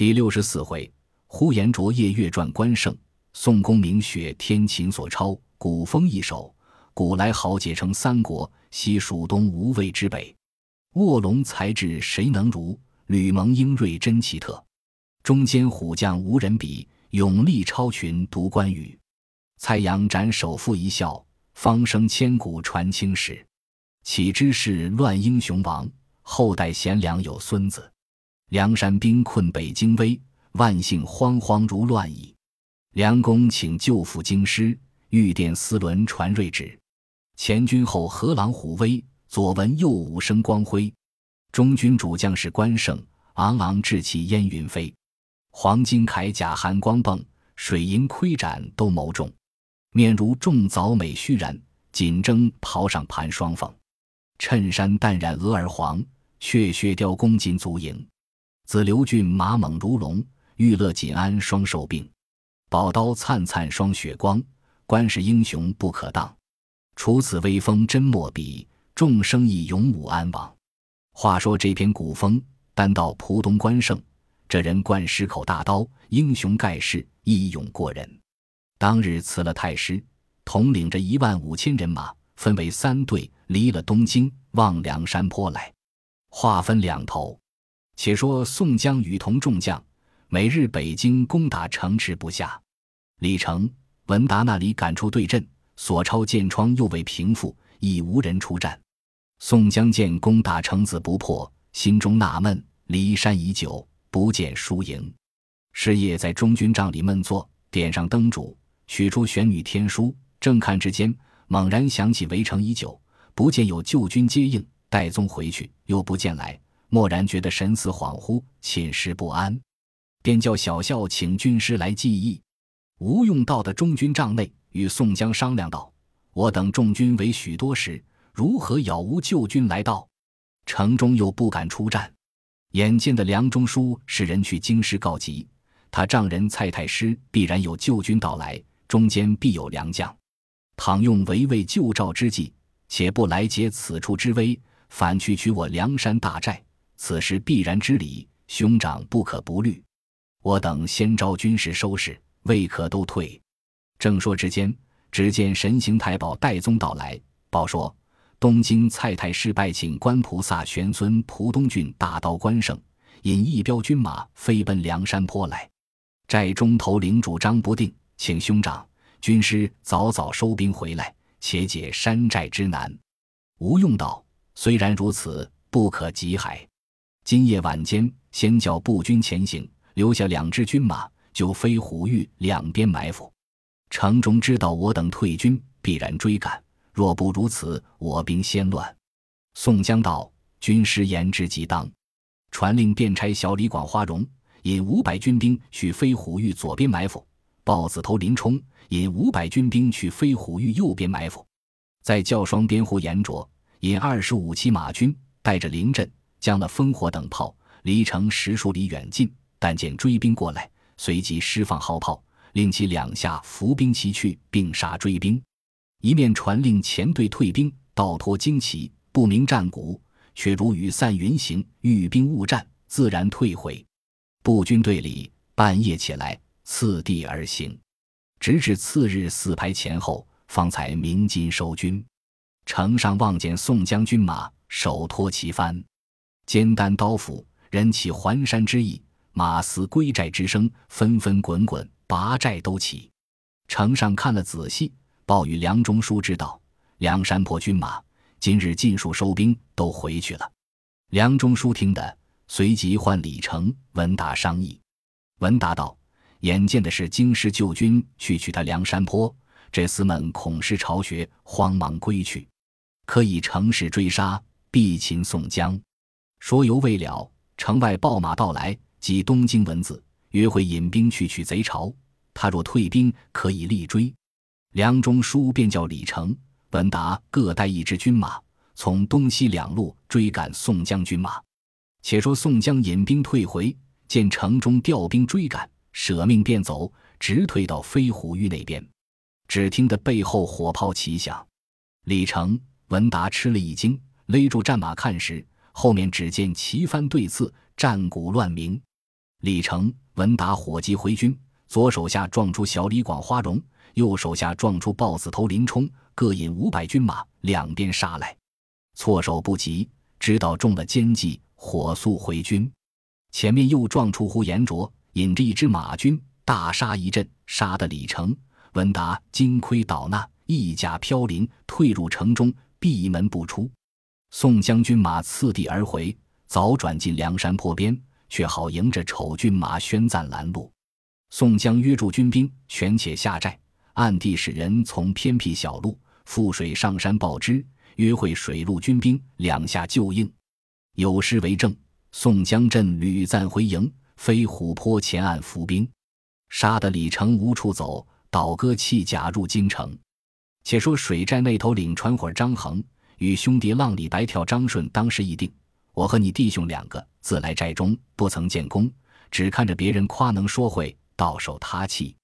第六十四回，呼延灼夜月传关胜，宋公明雪天琴所抄，古风一首。古来豪杰称三国，西蜀东吴魏之北。卧龙才智谁能如？吕蒙英锐真奇特。中间虎将无人比，勇力超群独关羽。蔡阳斩首富一笑，方生千古传青史。岂知是乱英雄王，后代贤良有孙子。梁山兵困北京危，万姓惶惶如乱蚁。梁公请救赴京师，御殿司轮传睿旨。前军后何狼虎威，左闻右武生光辉。中军主将是关胜，昂昂志气烟云飞。黄金铠甲寒光迸，水银盔斩斗谋重。面如重枣美须髯，锦征袍上盘双凤。衬衫淡染鹅儿黄，雀血雕弓金足营。子刘俊马猛如龙，玉勒锦鞍双寿并。宝刀灿灿双血光，关氏英雄不可当。除此威风真莫比，众生亦勇武安王。话说这篇古风，单道浦东关胜，这人惯十口大刀，英雄盖世，义勇过人。当日辞了太师，统领着一万五千人马，分为三队，离了东京，望梁山坡来。话分两头，且说宋江与同众将，每日北京攻打城池不下。李成、文达那里赶出对阵，所抄剑疮又未平复，已无人出战。宋江见攻打城子不破，心中纳闷，离山已久，不见输赢。是夜在中军帐里闷坐，点上灯烛。取出玄女天书，正看之间，猛然想起围城已久，不见有救军接应，戴宗回去又不见来，蓦然觉得神思恍惚，寝食不安，便叫小校请军师来记忆。吴用到的中军帐内，与宋江商量道：“我等众军围许多时，如何杳无救军来到？城中又不敢出战。眼见的梁中书使人去京师告急，他丈人蔡太师必然有救军到来。”中间必有良将，倘用围魏救赵之计，且不来解此处之危，反去取我梁山大寨，此时必然之理，兄长不可不虑。我等先招军士收拾，未可都退。正说之间，只见神行太保戴宗到来，报说东京蔡太师拜请观菩萨玄孙蒲东郡大刀关胜，引一彪军马飞奔梁山坡来。寨中头领主张不定。请兄长、军师早早收兵回来，且解山寨之难。吴用道：“虽然如此，不可急海。今夜晚间，先叫步军前行，留下两支军马，就飞虎峪两边埋伏。城中知道我等退军，必然追赶。若不如此，我兵先乱。”宋江道：“军师言之极当。传令便差小李广花荣引五百军兵去飞虎峪左边埋伏。”豹子头林冲引五百军兵去飞虎峪右边埋伏，再叫双边呼延灼引二十五骑马军带着林震、将了烽火等炮，离城十数里远近。但见追兵过来，随即释放号炮，令其两下伏兵齐去，并杀追兵。一面传令前队退兵，倒脱旌旗，不明战鼓，却如雨散云行，遇兵误战，自然退回。步军队里半夜起来。次第而行，直至次日四排前后，方才鸣金收军。城上望见宋将军马，手托旗幡，肩担刀斧，人起环山之意，马嘶归寨之声，纷纷滚滚，拔寨都起。城上看了仔细，报与梁中书知道，梁山泊军马今日尽数收兵，都回去了。梁中书听得，随即唤李成、文达商议。文达道。眼见的是京师旧军去取他梁山坡，这厮们恐失巢穴，慌忙归去。可以乘势追杀，必擒宋江。说犹未了，城外报马到来，即东京文字，约会引兵去取贼巢。他若退兵，可以力追。梁中书便叫李成、文达各带一支军马，从东西两路追赶宋江军马。且说宋江引兵退回，见城中调兵追赶。舍命便走，直退到飞虎峪那边。只听得背后火炮齐响，李成、文达吃了一惊，勒住战马看时，后面只见旗帆对刺，战鼓乱鸣。李成、文达火急回军，左手下撞出小李广花荣，右手下撞出豹子头林冲，各引五百军马两边杀来，措手不及，知道中了奸计，火速回军。前面又撞出呼延灼，引着一支马军大杀一阵，杀得李成、文达金盔倒纳，一甲飘零，退入城中，闭门不出。宋将军马次第而回，早转进梁山坡边，却好迎着丑军马宣赞拦路。宋江约住军兵，权且下寨，暗地使人从偏僻小路覆水上山报知，约会水陆军兵两下救应。有诗为证。宋江阵屡赞回营，飞虎坡前岸伏兵，杀得李成无处走，倒戈弃甲入京城。且说水寨那头领船伙张衡与兄弟浪里白条张顺当时议定：我和你弟兄两个自来寨中不曾建功，只看着别人夸能说会，到手他气。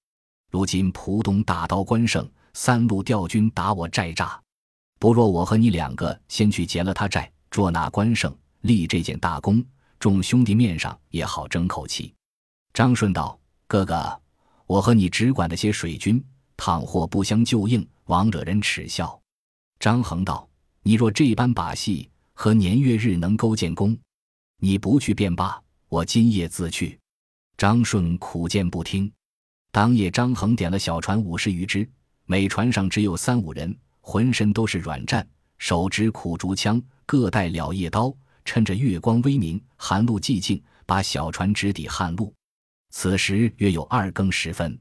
如今浦东大刀关胜三路调军打我寨栅，不若我和你两个先去劫了他寨，捉拿关胜，立这件大功。众兄弟面上也好争口气。张顺道：“哥哥，我和你只管那些水军，倘或不相救应，枉惹人耻笑。”张衡道：“你若这般把戏，和年月日能勾践功？你不去便罢，我今夜自去。”张顺苦谏不听。当夜，张衡点了小船五十余只，每船上只有三五人，浑身都是软战，手执苦竹枪，各带了叶刀。趁着月光微明，寒露寂静，把小船直抵旱路。此时约有二更时分。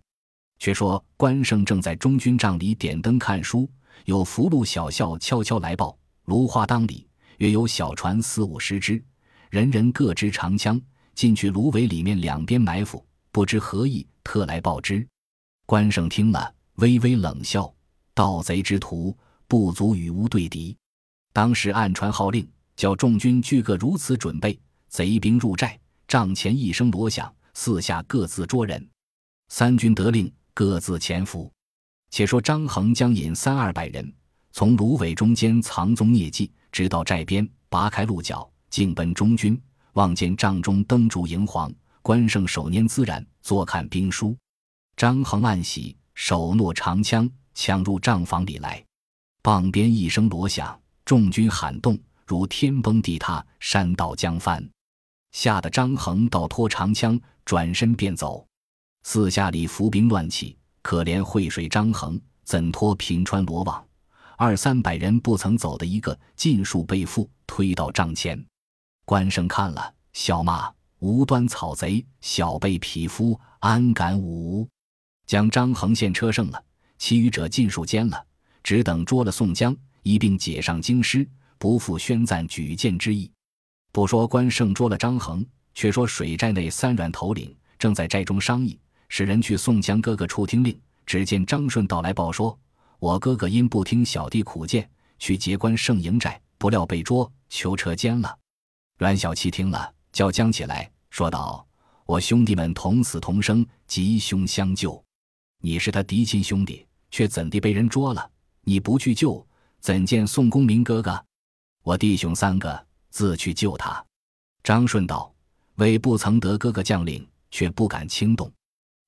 却说关胜正在中军帐里点灯看书，有福禄小校悄悄来报：芦花当里约有小船四五十只，人人各支长枪，进去芦苇里面两边埋伏，不知何意，特来报之。关胜听了，微微冷笑：“盗贼之徒不足与吾对敌。”当时暗传号令。叫众军俱各如此准备，贼兵入寨，帐前一声锣响，四下各自捉人。三军得令，各自潜伏。且说张衡将引三二百人，从芦苇中间藏踪匿迹，直到寨边，拔开鹿角，径奔中军。望见帐中灯烛荧黄，关胜手拈孜然，坐看兵书。张衡暗喜，手握长枪，抢入帐房里来。傍边一声锣响，众军喊动。如天崩地塌，山倒江翻，吓得张衡倒拖长枪，转身便走。四下里伏兵乱起，可怜惠水张衡怎拖平川罗网？二三百人不曾走的一个，尽数被缚，推到帐前。关胜看了，笑骂：“无端草贼，小辈匹夫，安敢舞？”将张衡献车胜了，其余者尽数歼了，只等捉了宋江，一并解上京师。不负宣赞举荐之意。不说关胜捉了张衡，却说水寨内三阮头领正在寨中商议，使人去宋江哥哥处听令。只见张顺到来报说：“我哥哥因不听小弟苦谏，去劫关胜营寨，不料被捉，囚车监了。”阮小七听了，叫江起来，说道：“我兄弟们同死同生，吉凶相救。你是他嫡亲兄弟，却怎地被人捉了？你不去救，怎见宋公明哥哥？”我弟兄三个自去救他。张顺道：“为不曾得哥哥将领，却不敢轻动。”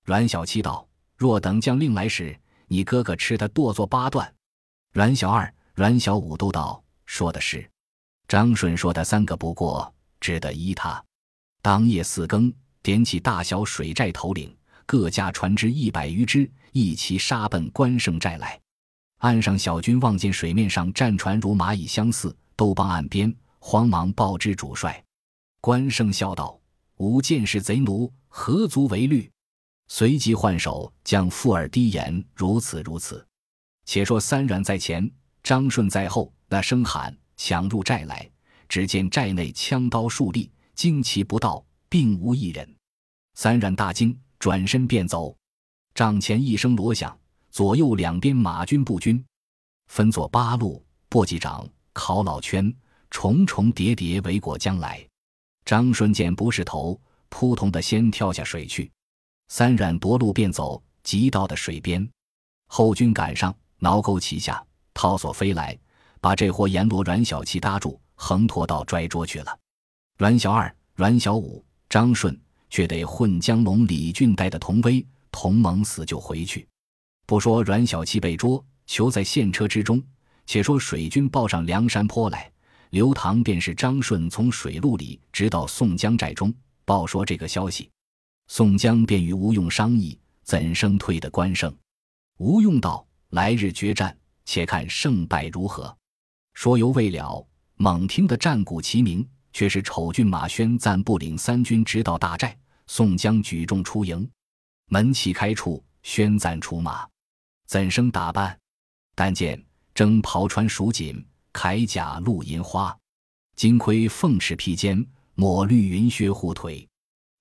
阮小七道：“若等将令来时，你哥哥吃他剁作八段。”阮小二、阮小五都道：“说的是。”张顺说：“他三个不过，只得依他。”当夜四更，点起大小水寨头领，各家船只一百余只，一齐杀奔关胜寨来。岸上小军望见水面上战船如蚂蚁相似。都帮岸边，慌忙报知主帅。关胜笑道：“吾见是贼奴，何足为虑？”随即换手，将附耳低言：“如此如此。”且说三阮在前，张顺在后。那声喊抢入寨来，只见寨内枪刀竖立，旌旗不到，并无一人。三阮大惊，转身便走。帐前一声锣响，左右两边马军步军分作八路，簸箕长。考老圈重重叠叠围过江来，张顺见不是头，扑通的先跳下水去。三阮夺路便走，急到的水边，后军赶上，挠钩齐下，套索飞来，把这货阎罗阮小七搭住，横拖到拽捉去了。阮小二、阮小五、张顺却得混江龙李俊带的同威同盟死就回去。不说阮小七被捉，囚在陷车之中，且说水军报上梁山坡来，刘唐便是张顺从水路里直到宋江寨中报说这个消息。宋江便与吴用商议，怎生退得关胜。吴用道：“来日决战，且看胜败如何。”说犹未了，猛听得战鼓齐鸣，却是丑郡马宣赞不领三军直到大寨，宋江举众出营，门旗开处，宣赞出马，怎生打扮？但见征袍穿蜀锦，铠甲露银花，金盔凤翅披肩，抹绿云靴护腿，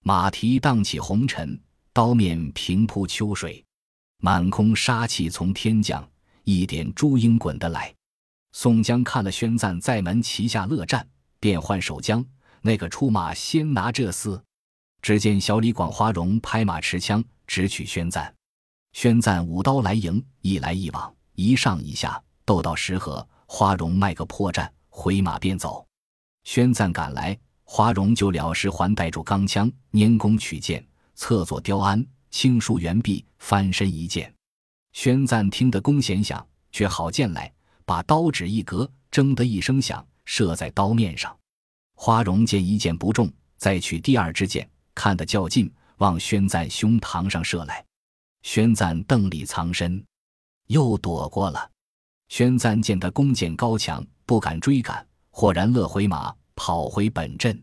马蹄荡起红尘，刀面平铺秋水，满空杀气从天降，一点朱缨滚得来。宋江看了宣赞在门旗下乐战，便唤守将那个出马先拿这厮。只见小李广花荣拍马持枪直取宣赞，宣赞舞刀来迎，一来一往，一上一下，斗到十合，花荣卖个破绽，回马便走。宣赞赶来，花荣就了时还带住钢枪，拈弓取箭，侧坐雕鞍，轻舒猿臂，翻身一箭。宣赞听得弓弦响，却好箭来。把刀指一格，铮的一声响，射在刀面上。花荣见一箭不中，再取第二支箭，看得较近，往宣赞胸膛上射来。宣赞邓里藏身，又躲过了。宣赞见他弓箭高强，不敢追赶，豁然勒回马，跑回本阵。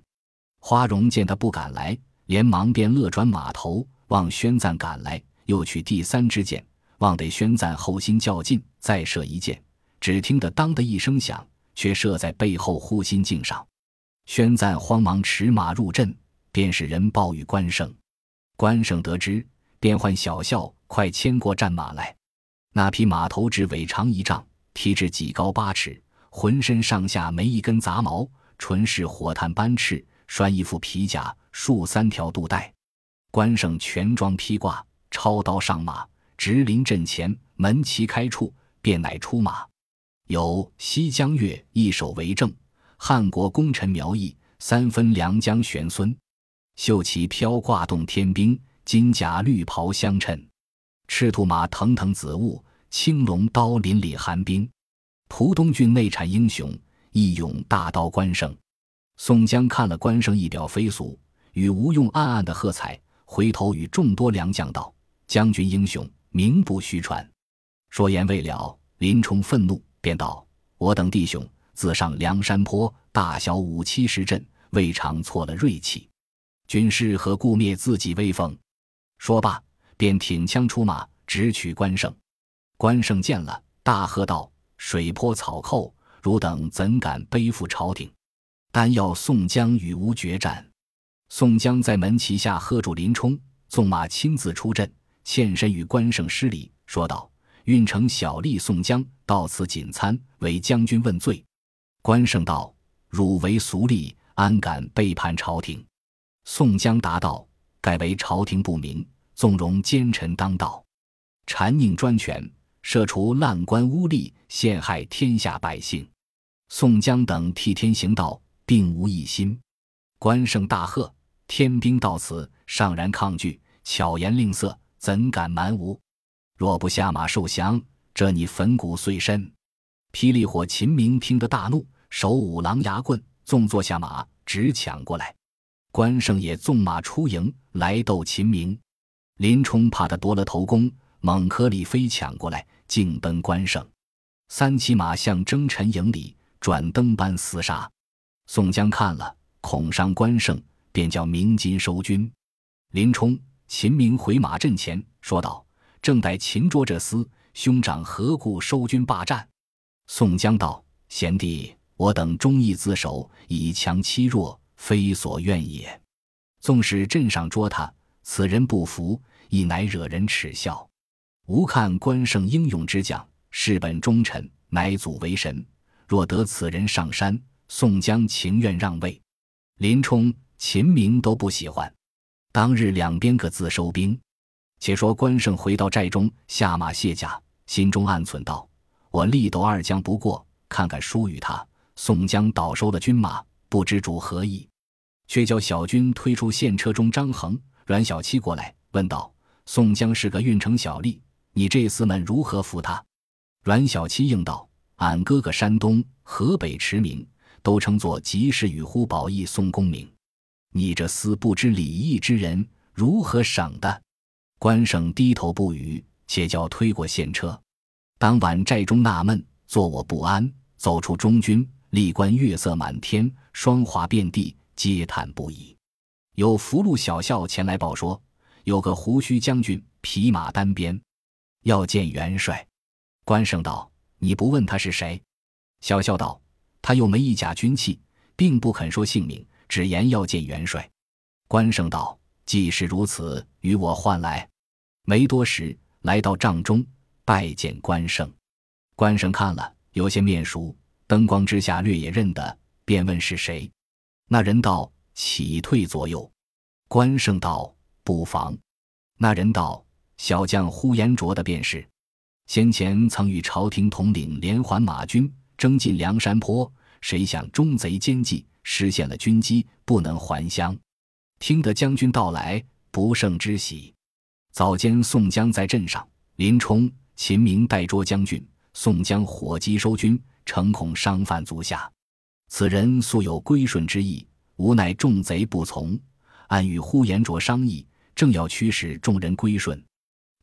花荣见他不敢来，连忙便勒转马头，望宣赞赶来，又取第三支箭，望得宣赞后心较近，再射一箭。只听得“当”的一声响，却射在背后护心镜上。宣赞慌忙驰马入阵，便使人报与关胜。关胜得知，便唤小校快牵过战马来。那匹马头直尾长一丈，蹄至几高八尺，浑身上下没一根杂毛，纯是火炭斑翅，拴一副皮甲，束三条肚带。关胜全装披挂，抄刀上马，直临阵前，门旗开处，便乃出马。有西江月一首为证，汉国功臣苗裔三分梁江玄孙，绣旗飘挂动天兵，金甲绿袍相衬，赤兔马腾腾紫雾，青龙刀凛凛寒冰。蒲东郡内产英雄，义勇大刀关胜。宋江看了关胜一表飞俗，与吴用暗暗的喝彩，回头与众多良将道：“将军英雄，名不虚传。”说言未了，林冲愤怒。便道：“我等弟兄自上梁山坡，大小五七十阵，未尝挫了锐气。军师何故灭自己威风？”说罢，便挺枪出马，直取关胜。关胜见了，大喝道：“水泊草寇，汝等怎敢背负朝廷？单要宋江与吾决战！”宋江在门旗下喝住林冲，纵马亲自出阵，欠身与关胜施礼，说道。运城小吏宋江到此锦参，为将军问罪。关胜道：“汝为俗吏，安敢背叛朝廷？”宋江答道：“盖为朝廷不明，纵容奸臣当道，谗佞专权，设除滥官污吏，陷害天下百姓。宋江等替天行道，并无异心。”关胜大喝：“天兵到此，尚然抗拒，巧言令色，怎敢瞒无？”若不下马受降，这你粉骨碎身！霹雳火秦明听得大怒，手舞狼牙棍，纵坐下马，直抢过来。关胜也纵马出营来斗秦明。林冲怕他夺了头功，猛颗里飞抢过来，径奔关胜。三骑马向征尘营里转灯般厮杀。宋江看了，恐伤关胜，便叫鸣金收军。林冲、秦明回马阵前，说道。正待擒捉这厮，兄长何故收军霸战？宋江道：“贤弟，我等忠义自守，以强欺弱，非所愿也。纵使镇上捉他，此人不服，亦乃惹人耻笑。吾看关胜英勇之将，事本忠臣，乃祖为神。若得此人上山，宋江情愿让位。林冲、秦明都不喜欢。当日两边各自收兵。”且说关胜回到寨中，下马卸甲，心中暗忖道：“我力斗二将不过，看看输与他。宋江倒收了军马，不知主何意？”却叫小军推出县车中张衡、阮小七过来，问道：“宋江是个运城小吏，你这厮们如何服他？”阮小七应道：“俺哥哥山东、河北驰名，都称作及时雨呼保义宋公明。你这厮不知礼义之人，如何省的？”关胜低头不语，且叫推过县车。当晚寨中纳闷，坐卧不安，走出中军，历观月色满天，霜华遍地，嗟叹不已。有俘虏小校前来报说，有个胡须将军匹马单鞭，要见元帅。关胜道：“你不问他是谁？”小校道：“他又没一甲军器，并不肯说姓名，只言要见元帅。”关胜道：“既是如此，与我换来。”没多时，来到帐中，拜见关胜。关胜看了，有些面熟，灯光之下略也认得，便问是谁。那人道：“起退左右。”关胜道：“不妨。”那人道：“小将呼延灼的便是。”先前曾与朝廷统领连环马军征进梁山坡，谁想中贼奸计，失陷了军机，不能还乡。听得将军到来，不胜之喜。早间宋江在镇上，林冲、秦明代捉将军，宋江火急收军，诚恐伤犯足下。此人素有归顺之意，无奈众贼不从，暗与呼延灼商议，正要驱使众人归顺。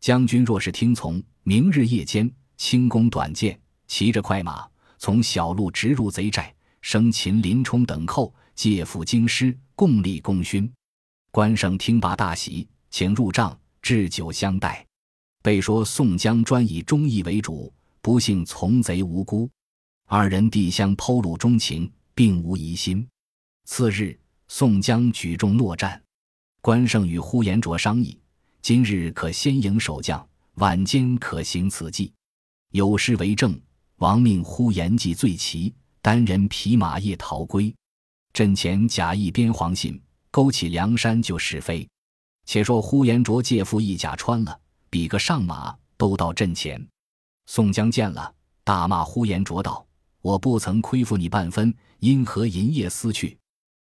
将军若是听从，明日夜间轻功短剑，骑着快马，从小路直入贼寨，生擒林冲等寇，借赴京师，共立功勋。关胜听罢大喜，请入帐置酒相待。被说宋江专以忠义为主，不幸从贼无辜。二人递相剖露衷情，并无疑心。次日，宋江举众搦战，关胜与呼延灼商议。今日可先迎守将，晚间可行此计。有诗为证：王命呼延计最奇，单人匹马夜逃归。阵前假意编黄信，勾起梁山就是非。且说呼延灼借腹一甲穿了，比个上马，都到阵前。宋江见了，大骂呼延灼道：“我不曾亏负你半分，因何银夜私去？”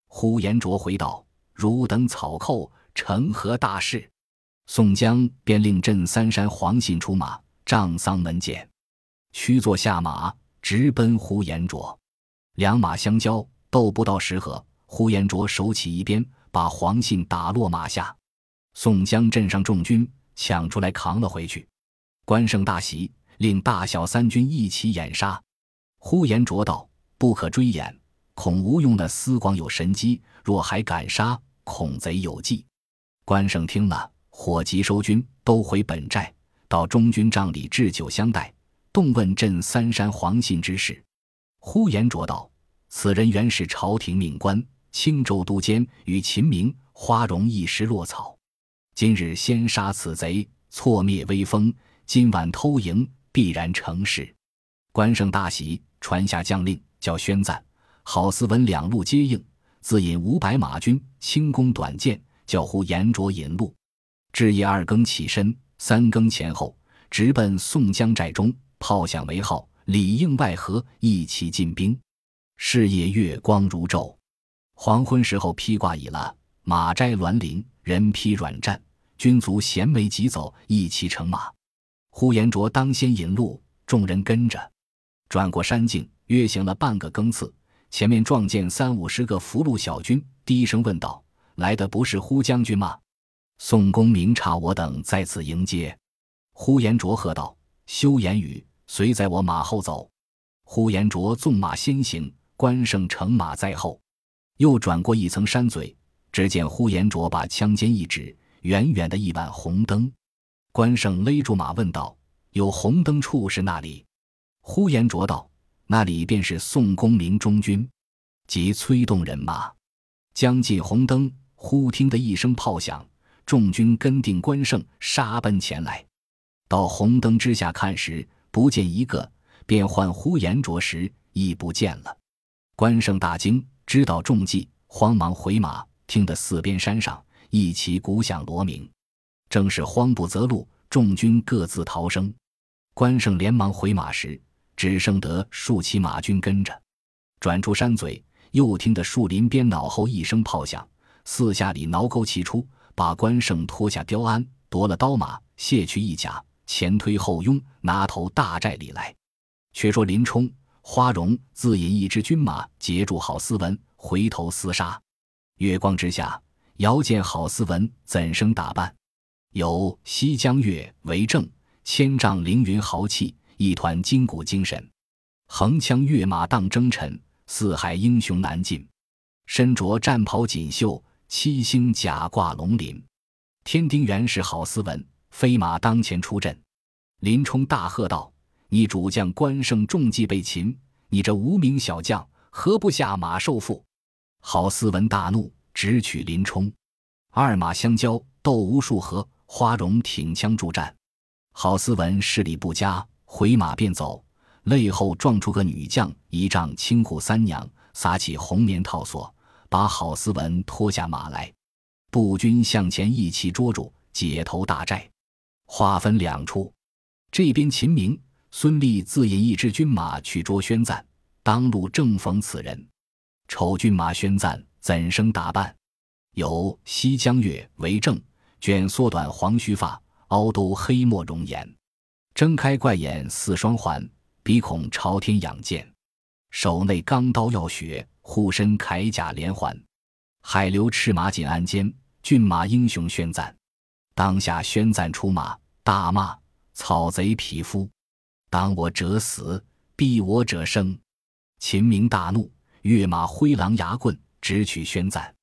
呼延灼回道：“汝等草寇，成何大事？”宋江便令镇三山黄信出马，杖丧门前，驱坐下马，直奔呼延灼。两马相交，斗不到十合，呼延灼手起一鞭，把黄信打落马下。宋江镇上众军抢出来扛了回去。关胜大喜，令大小三军一起掩杀。呼延灼道：“不可追掩，恐吴用的司广有神机，若还敢杀，恐贼有计。”关胜听了。火急收军，都回本寨，到中军帐里置酒相待，动问镇三山黄信之事。呼延灼道：“此人原是朝廷命官，青州都监，与秦明、花荣一时落草。今日先杀此贼，挫灭威风；今晚偷营，必然成事。”关胜大喜，传下将令，叫宣赞、郝思文两路接应，自引五百马军，轻功短剑，叫呼延灼引路。至夜二更起身，三更前后直奔宋江寨中，炮响为号，里应外合，一齐进兵。是夜月光如昼，黄昏时候披挂已了，马摘銮铃，人披软战，军卒衔枚疾走，一齐乘马。呼延灼当先引路，众人跟着。转过山径，约行了半个更次，前面撞见三五十个俘虏小军，低声问道：“来的不是呼将军吗？”宋公明察我等在此迎接，呼延灼喝道：“休言语，随在我马后走。”呼延灼纵马先行，关胜乘马在后。又转过一层山嘴，只见呼延灼把枪尖一指，远远的一盏红灯。关胜勒住马问道：“有红灯处是那里？”呼延灼道：“那里便是宋公明中军。”即催动人马，将近红灯，忽听得一声炮响。众军跟定关胜，杀奔前来。到红灯之下看时，不见一个；便唤呼延灼时，亦不见了。关胜大惊，知道中计，慌忙回马。听得四边山上一齐鼓响锣鸣，正是慌不择路，众军各自逃生。关胜连忙回马时，只剩得数骑马军跟着。转出山嘴，又听得树林边脑后一声炮响，四下里挠钩齐出，把关胜拖下雕鞍，夺了刀马，卸去衣甲，前推后拥，拿头大寨里来。却说林冲、花荣自引一支军马截住郝思文，回头厮杀。月光之下，遥见郝思文怎生打扮？有西江月为证，千丈凌云豪气，一团筋骨精神。横枪跃马当征尘，四海英雄难尽。身着战袍锦绣，七星甲挂龙鳞。天丁原是郝思文，飞马当前出阵。林冲大喝道：“你主将关胜中计被擒，你这无名小将，何不下马受缚？”郝思文大怒，直取林冲。二马相交，斗无数合。花荣挺枪助战，郝思文视力不佳，回马便走。背后撞出个女将，一丈青扈三娘，撒起红棉套索，把郝思文拖下马来。步军向前一齐捉住，解头大寨。话分两处，这边秦明、孙立自引一支军马去捉宣赞，当路正逢此人。丑军马宣赞怎生打扮？有西江月为证。卷缩短黄须发，凹兜黑墨容颜，睁开怪眼似双环，鼻孔朝天仰剑，手内钢刀要血，护身铠甲连环，海流赤马锦鞍间，骏马英雄宣赞。当下宣赞出马，大骂：“草贼匹夫！当我者死，毙我者生！”秦明大怒，跃马挥狼牙棍，直取宣赞。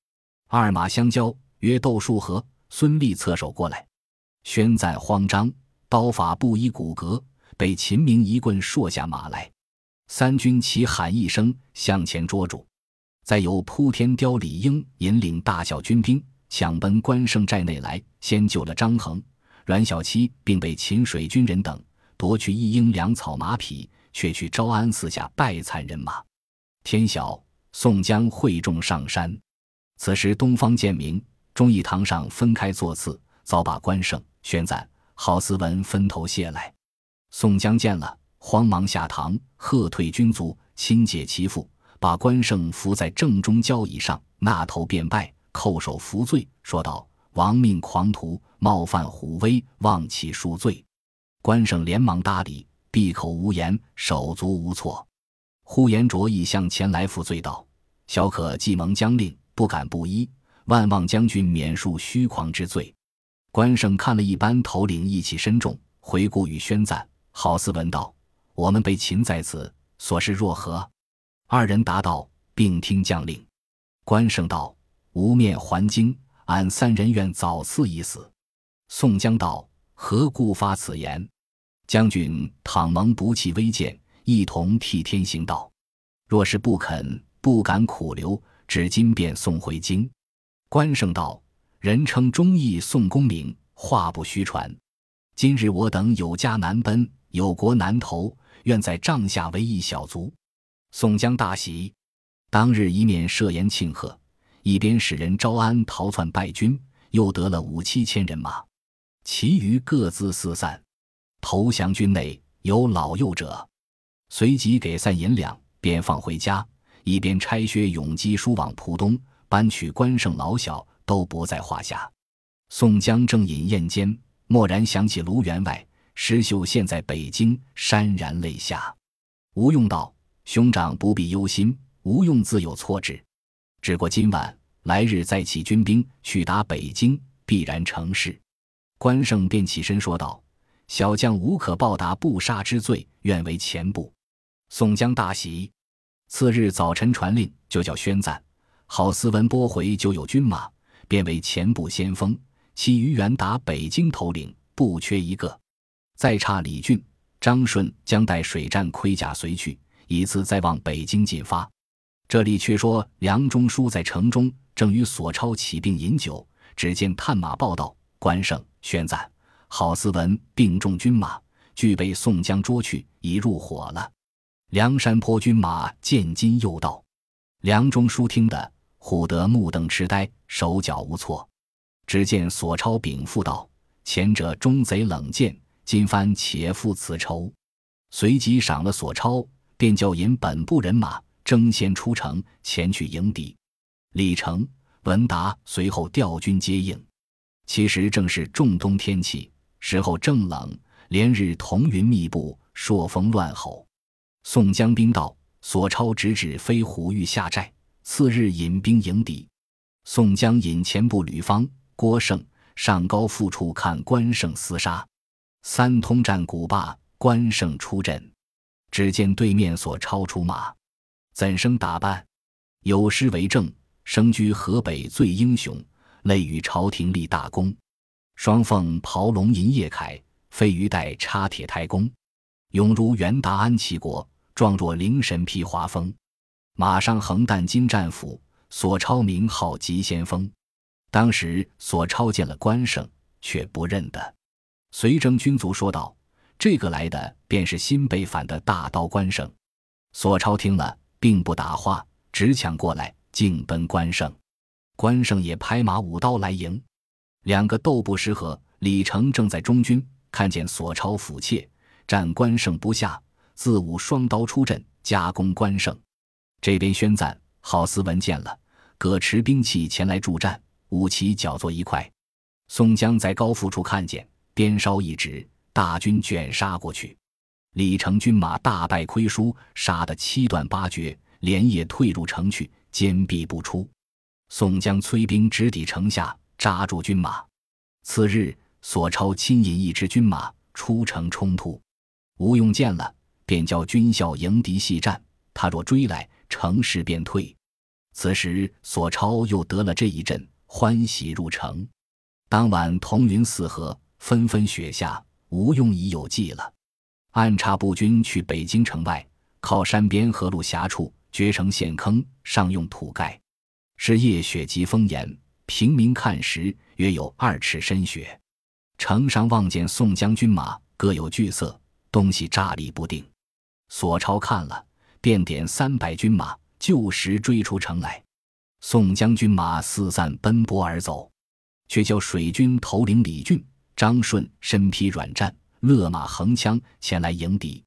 二马相交，约斗数合。孙立侧手过来，宣赞慌张，刀法不依骨骼，被秦明一棍搠下马来。三军齐喊一声，向前捉住。再由扑天雕李应引领大小军兵抢奔关胜寨内来，先救了张衡、阮小七，并被秦水军人等夺去一应粮草马匹，却去招安寺下败残人马。天晓，宋江会众上山，此时东方渐明。忠义堂上分开座次，早把关胜、宣赞、郝思文分头谢来。宋江见了，慌忙下堂，喝退军卒，亲解其父，把关胜扶在正中交椅上，纳头便拜，叩首服罪，说道：“亡命狂徒，冒犯虎威，望其恕罪。”关胜连忙搭理，闭口无言，手足无措。呼延灼亦向前来负罪道：“小可既蒙将令，不敢不依。”万望将军免恕虚狂之罪。关胜看了一班头领意气深重，回顾与宣赞、郝思文道：“我们被擒在此，所事若何？”二人答道：“并听将令。”关胜道：“无面还京，俺三人愿早赐一死。”宋江道：“何故发此言？将军倘蒙不弃微贱，一同替天行道。若是不肯，不敢苦留，至今便送回京。”关胜道：“人称忠义宋公明，话不虚传。今日我等有家难奔，有国难投，愿在帐下为一小卒。”宋江大喜，当日一面设宴庆贺，一边使人招安逃窜败军，又得了五七千人马，其余各自四散。投降军内有老幼者，随即给散银两，便放回家，一边拆薛永基输往浦东。搬取关胜老小都不在话下。宋江正饮宴间，蓦然想起卢员外石秀现在北京，潸然泪下。吴用道：“兄长不必忧心，吴用自有措之。只过今晚来日再起军兵去打北京，必然成事。”关胜便起身说道：“小将无可报答不杀之罪，愿为前部。”宋江大喜。次日早晨传令，就叫宣赞。郝思文拨回就有军马，便为前部先锋。其余原打北京头领不缺一个，再差李俊、张顺将带水战盔甲随去，以次再往北京进发。这里却说梁中书在城中正与索超起病饮酒，只见探马报道：关胜、宣赞、郝思文并众军马，俱被宋江捉去，已入伙了。梁山坡军马见今又到，梁中书听得。唬得目瞪痴呆，手脚无措。只见索超禀赋道：“前者忠贼冷箭，今番且付此仇。”随即赏了索超，便叫引本部人马争先出城前去迎敌。李成、文达随后调军接应。其实正是仲冬天气，时候正冷，连日彤云密布，朔风乱吼。宋江兵到，索超直指飞虎峪下寨，次日引兵迎敌。宋江引前部吕方、郭盛上高阜处看关胜厮杀，三通战鼓罢，关胜出阵，只见对面索超出马，怎生打扮？有诗为证：“生居河北最英雄，累与朝廷立大功。双凤袍龙银叶铠，飞鱼带插铁胎弓。勇如元达安齐国，壮若灵神披华风。马上横担金战斧。”索超名号急先锋，当时索超见了关胜，却不认得。随征军卒说道：“这个来的便是新被反的大刀关胜。”索超听了，并不答话，直抢过来，径奔关胜。关胜也拍马舞刀来迎，两个斗不十合。李成正在中军，看见索超俯怯，战关胜不下，自舞双刀出阵，加攻关胜。这边宣赞。郝思文见了，各持兵器前来助战，武旗搅作一块。宋江在高阜处看见，鞭梢一指，大军卷杀过去。李成军马大败亏输，杀得七断八绝，连夜退入城去，坚壁不出。宋江催兵直抵城下，扎住军马。次日，索超亲引一支军马出城冲突，吴用见了，便教军校迎敌细战。他若追来，城势便退。此时索超又得了这一阵，欢喜入城。当晚彤云四合，纷纷雪下，吴用已有计了，暗插步军去北京城外，靠山边河路狭处掘成陷坑，上用土盖。是夜雪极风严，平民看时约有二尺深雪。城上望见宋江军马各有惧色，东西乍立不定。索超看了。便点三百军马，就时追出城来。宋江军马四散奔波而走，却叫水军头领李俊、张顺身披软战，勒马横枪前来迎敌，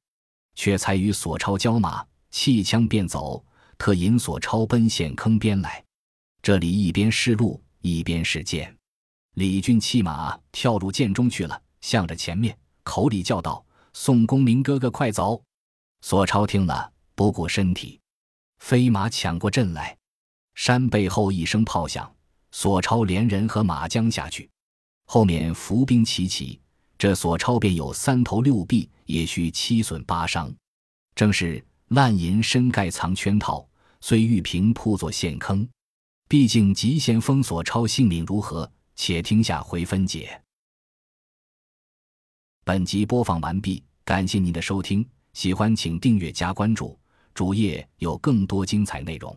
却才与索超交马，弃枪便走，特引索超奔陷坑边来。这里一边是路，一边是箭。李俊弃马跳入箭中去了，向着前面，口里叫道：“宋公明哥哥，快走！”索超听了。不顾身体，飞马抢过阵来。山背后一声炮响，索超连人和马将下去。后面伏兵齐起，这索超便有三头六臂，也需七损八伤。正是烂银深盖藏圈套，虽玉瓶铺作陷坑。毕竟急先锋索超性命如何？且听下回分解。本集播放完毕，感谢您的收听，喜欢请订阅加关注。主页有更多精彩内容。